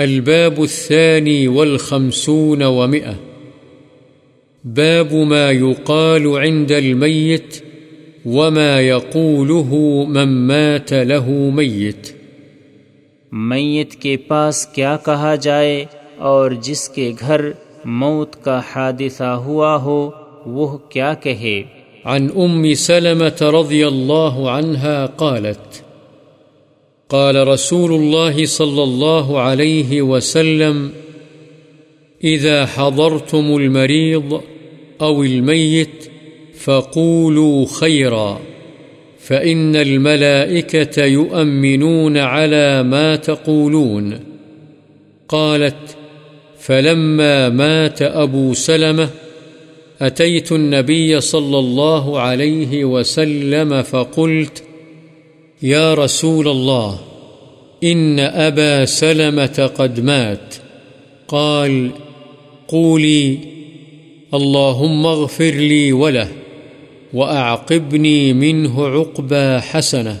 الباب الثاني والخمسون ومئة. باب ما يقال عند الميت وما يقوله من مات له ميت. میت کے پاس کیا کہا جائے اور جس کے گھر موت کا حادثہ ہوا ہو وہ کیا کہے؟ عن أم سلمة رضي الله عنها قالت قال رسول الله صلى الله عليه وسلم إذا حضرتم المريض أو الميت فقولوا خيرا، فإن الملائكة يؤمنون على ما تقولون. قالت، فلما مات أبو سلمة أتيت النبي صلى الله عليه وسلم فقلت يا رسول الله، إن أبا سلمة قد مات. قال، قولي، اللهم اغفر لي وله وأعقبني منه عقبى حسنة.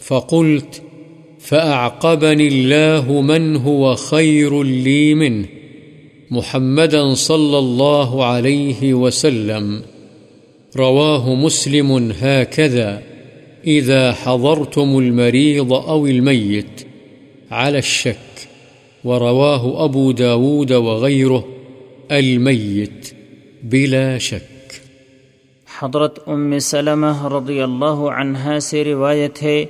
فقلت، فأعقبني الله من هو خير لي منه، محمدا صلى الله عليه وسلم. رواه مسلم هكذا. إذا حضرتم المريض أو الميت، على الشك، ورواه أبو داود وغيره، الميت، بلا شك. حضرت ام سلمہ رضی اللہ عنہا سے روایت ہے،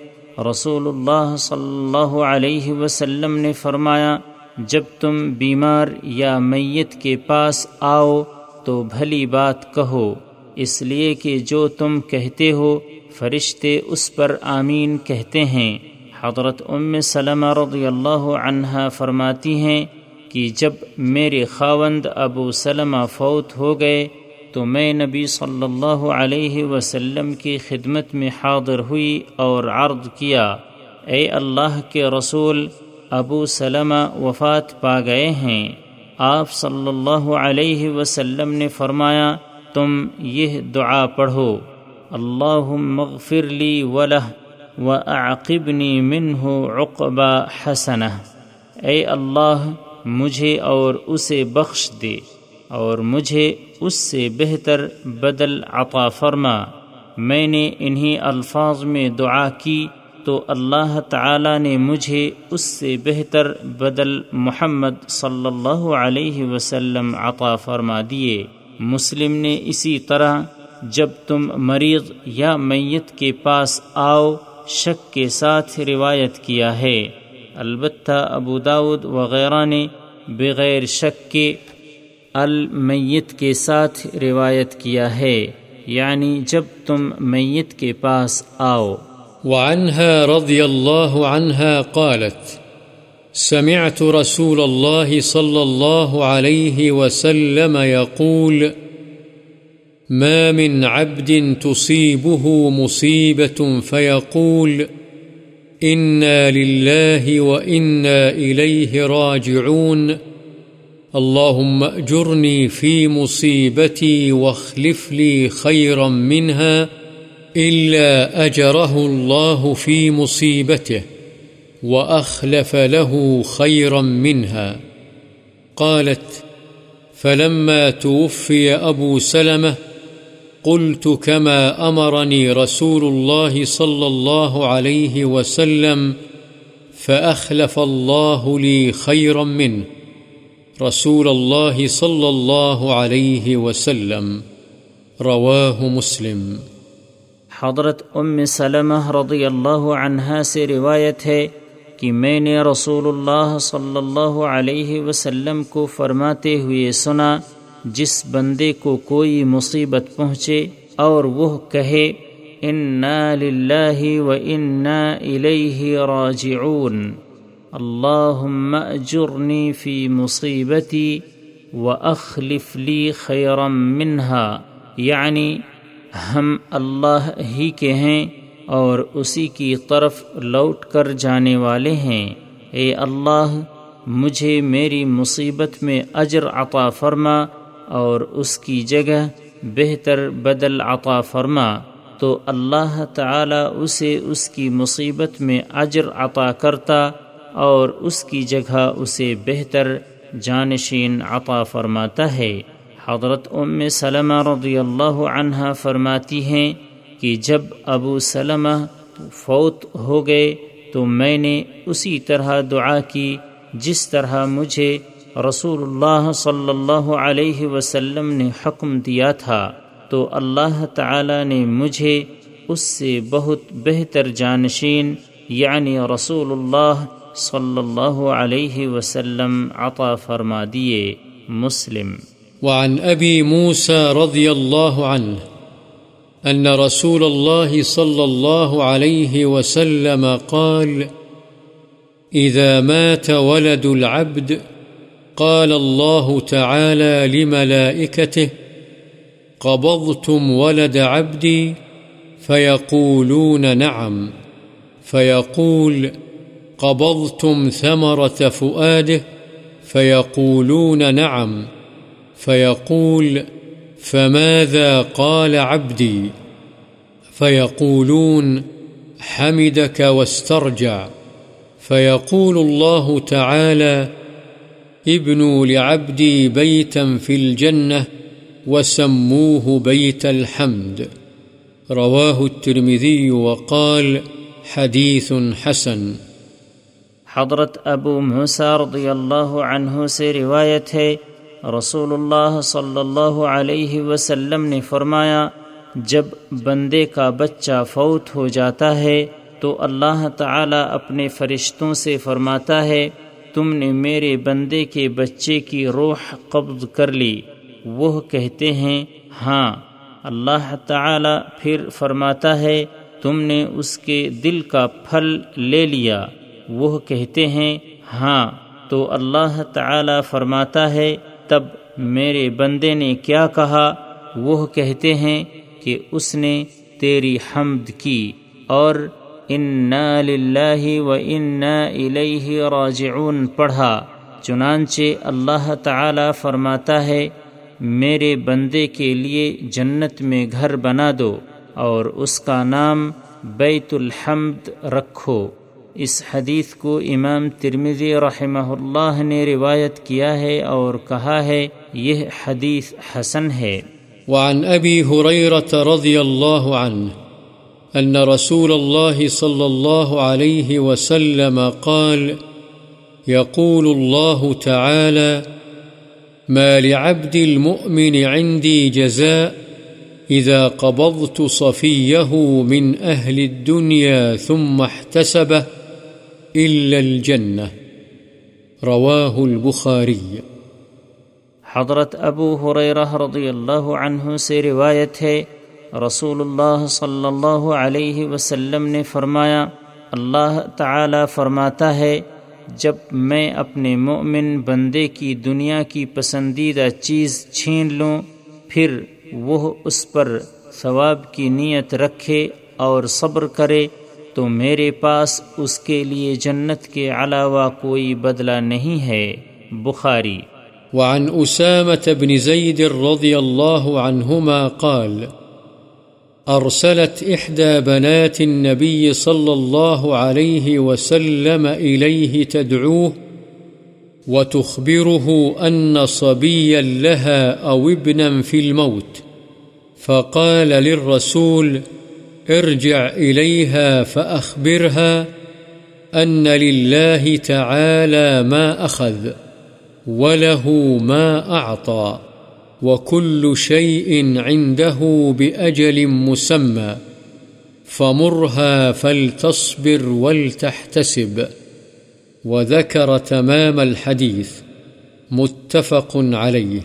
رسول اللہ صلی اللہ علیہ وسلم نے فرمایا، جب تم بیمار یا میت کے پاس آؤ تو بھلی بات کہو، اس لیے کہ جو تم کہتے ہو فرشتے اس پر آمین کہتے ہیں۔ حضرت ام سلمہ رضی اللہ عنہ فرماتی ہیں کہ جب میرے خاوند ابو سلمہ فوت ہو گئے تو میں نبی صلی اللہ علیہ وسلم کی خدمت میں حاضر ہوئی اور عرض کیا، اے اللہ کے رسول، ابو سلمہ وفات پا گئے ہیں۔ آپ صلی اللہ علیہ وسلم نے فرمایا، تم یہ دعا پڑھو۔ اللہ مغفر لی ولہ و عقبنی منہ عقبہ حسنہ اے اللہ، مجھے اور اسے بخش دے اور مجھے اس سے بہتر بدل عطا فرما۔ میں نے انہی الفاظ میں دعا کی تو اللہ تعالی نے مجھے اس سے بہتر بدل محمد صلی اللہ علیہ وسلم عطا فرما دیے۔ مسلم نے اسی طرح جب تم مریض یا میت کے پاس آؤ، شک کے ساتھ روایت کیا ہے۔ البتہ ابو داود وغیرہ نے بغیر شک کے المیت کے ساتھ روایت کیا ہے۔ یعنی جب تم میت کے پاس آؤ۔ وعنها رضي الله عنها قالت، سمعت رسول الله صلى الله عليه وسلم يقول ما من عبد تصيبه مصيبة فيقول، إنا لله وإنا إليه راجعون. اللهم أجرني في مصيبتي واخلف لي خيرا منها، إلا أجره الله في مصيبته، وأخلف له خيرا منها. قالت، فلما توفي أبو سلمة قلت كما أمرني رسول الله صلى الله عليه وسلم فأخلف الله لي خيرا منه. رسول الله صلى الله عليه وسلم. رواه مسلم. حضرت ام سلمہ رضی اللہ عنہا سے روایت ہے کہ میں نے رسول اللہ صلی اللہ علیہ وسلم کو فرماتے ہوئے سنا جس بندے کو کوئی مصیبت پہنچے اور وہ کہے، انا للہ و انا الیہ راجعون۔ اللہم اجرنی فی مصیبتی و اخلف لی خیرم منہا یعنی ہم اللہ ہی کے ہیں اور اسی کی طرف لوٹ کر جانے والے ہیں۔ اے اللہ، مجھے میری مصیبت میں اجر عطا فرما۔ اور اس کی جگہ بہتر بدل عطا فرما تو اللہ تعالی اسے اس کی مصیبت میں اجر عطا کرتا اور اس کی جگہ اسے بہتر جانشین عطا فرماتا ہے۔ حضرت ام سلمہ رضی اللہ عنہ فرماتی ہیں کہ جب ابو سلمہ فوت ہو گئے تو میں نے اسی طرح دعا کی جس طرح مجھے رسول اللہ صلی اللہ علیہ وسلم نے حکم دیا تھا، تو اللہ تعالی نے مجھے اس سے بہت بہتر جانشین یعنی رسول اللہ صلی اللہ علیہ وسلم عطا فرما دیے، مسلم۔ وعن ابی موسى رضی اللہ عنہ أن رسول الله صلى الله عليه وسلم قال إذا مات ولد العبد قال الله تعالى لملائكته، قبضتم ولد عبدي، فيقولون نعم، فيقول قبضتم ثمرة فؤاده، فيقولون نعم، فيقول فماذا قال عبدي؟ فيقولون حمدك واسترجع، فيقول الله تعالى ابنوا لعبدي بيتا في الجنة وسموه بيت الحمد۔ رواه الترمذي وقال حديث حسن۔ حضرت ابو موسیٰ رضی اللہ عنہ سے روایت ہے، رسول اللہ صلی اللہ علیہ وسلم نے فرمایا، جب بندے کا بچہ فوت ہو جاتا ہے تو اللہ تعالی اپنے فرشتوں سے فرماتا ہے تم نے میرے بندے کے بچے کی روح قبض کر لی۔ وہ کہتے ہیں ہاں اللہ تعالی پھر فرماتا ہے، تم نے اس کے دل کا پھل لے لیا۔ وہ کہتے ہیں ہاں تو اللہ تعالی فرماتا ہے، تب میرے بندے نے کیا کہا؟ وہ کہتے ہیں کہ اس نے تیری حمد کی اور انا للہ و انا الیہ راجعون پڑھا چنانچہ اللہ تعالی فرماتا ہے میرے بندے کے لیے جنت میں گھر بنا دو اور اس کا نام بیت الحمد رکھو اس حدیث کو امام ترمزی رحمہ اللہ نے روایت کیا ہے اور کہا ہے یہ حدیث حسن ہے وعن ابی حریرت رضی اللہ عنہ ان رسول الله صلى الله عليه وسلم قال، يقول الله تعالى ما لعبد المؤمن عندي جزاء إذا قبضت صفيه من أهل الدنيا ثم احتسبه إلا الجنة. رواه البخاري. حضرت ابو حریرہ رضی اللہ عنہ سے روایت ہے رسول اللہ صلی اللہ علیہ وسلم نے فرمایا اللہ تعالی فرماتا ہے جب میں اپنے مومن بندے کی دنیا کی پسندیدہ چیز چھین لوں پھر وہ اس پر ثواب کی نیت رکھے اور صبر کرے تو میرے پاس اس کے لیے جنت کے علاوہ کوئی بدلہ نہیں ہے بخاری وعن أسامة بن زيد رضي الله عنهما قال أرسلت إحدى بنات النبي صلى الله عليه وسلم إليه تدعوه وتخبره أن صبيا لها أو ابنا في الموت، فقال للرسول ارجع إليها فأخبرها أن لله تعالى ما أخذ وله ما أعطى. وكل شيء عنده بأجل مسمى فمرها فلتصبر ولتحتسب وذكر تمام الحديث متفق عليه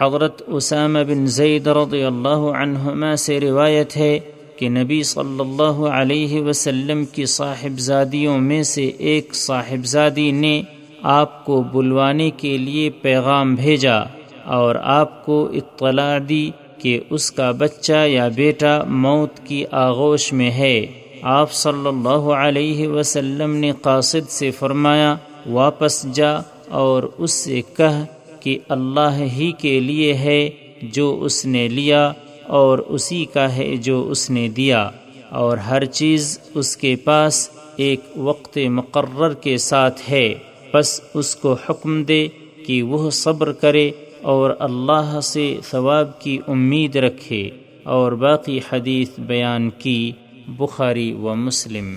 حضرت اسامہ بن زید رضی اللہ عنہما سے روایت ہے کہ نبی صلی اللہ علیہ وسلم کی صاحبزادیوں میں سے ایک صاحبزادی نے آپ کو بلوانے کے لیے پیغام بھیجا۔ اور آپ کو اطلاع دی کہ اس کا بچہ یا بیٹا موت کی آغوش میں ہے۔ آپ صلی اللہ علیہ وسلم نے قاصد سے فرمایا، واپس جا اور اس سے کہہ کہ اللہ ہی کے لیے ہے جو اس نے لیا اور اسی کا ہے جو اس نے دیا۔ اور ہر چیز اس کے پاس ایک وقت مقرر کے ساتھ ہے۔ بس اس کو حکم دے کہ وہ صبر کرے اور اللہ سے ثواب کی امید رکھے اور باقی حدیث بیان کی بخاری و مسلم۔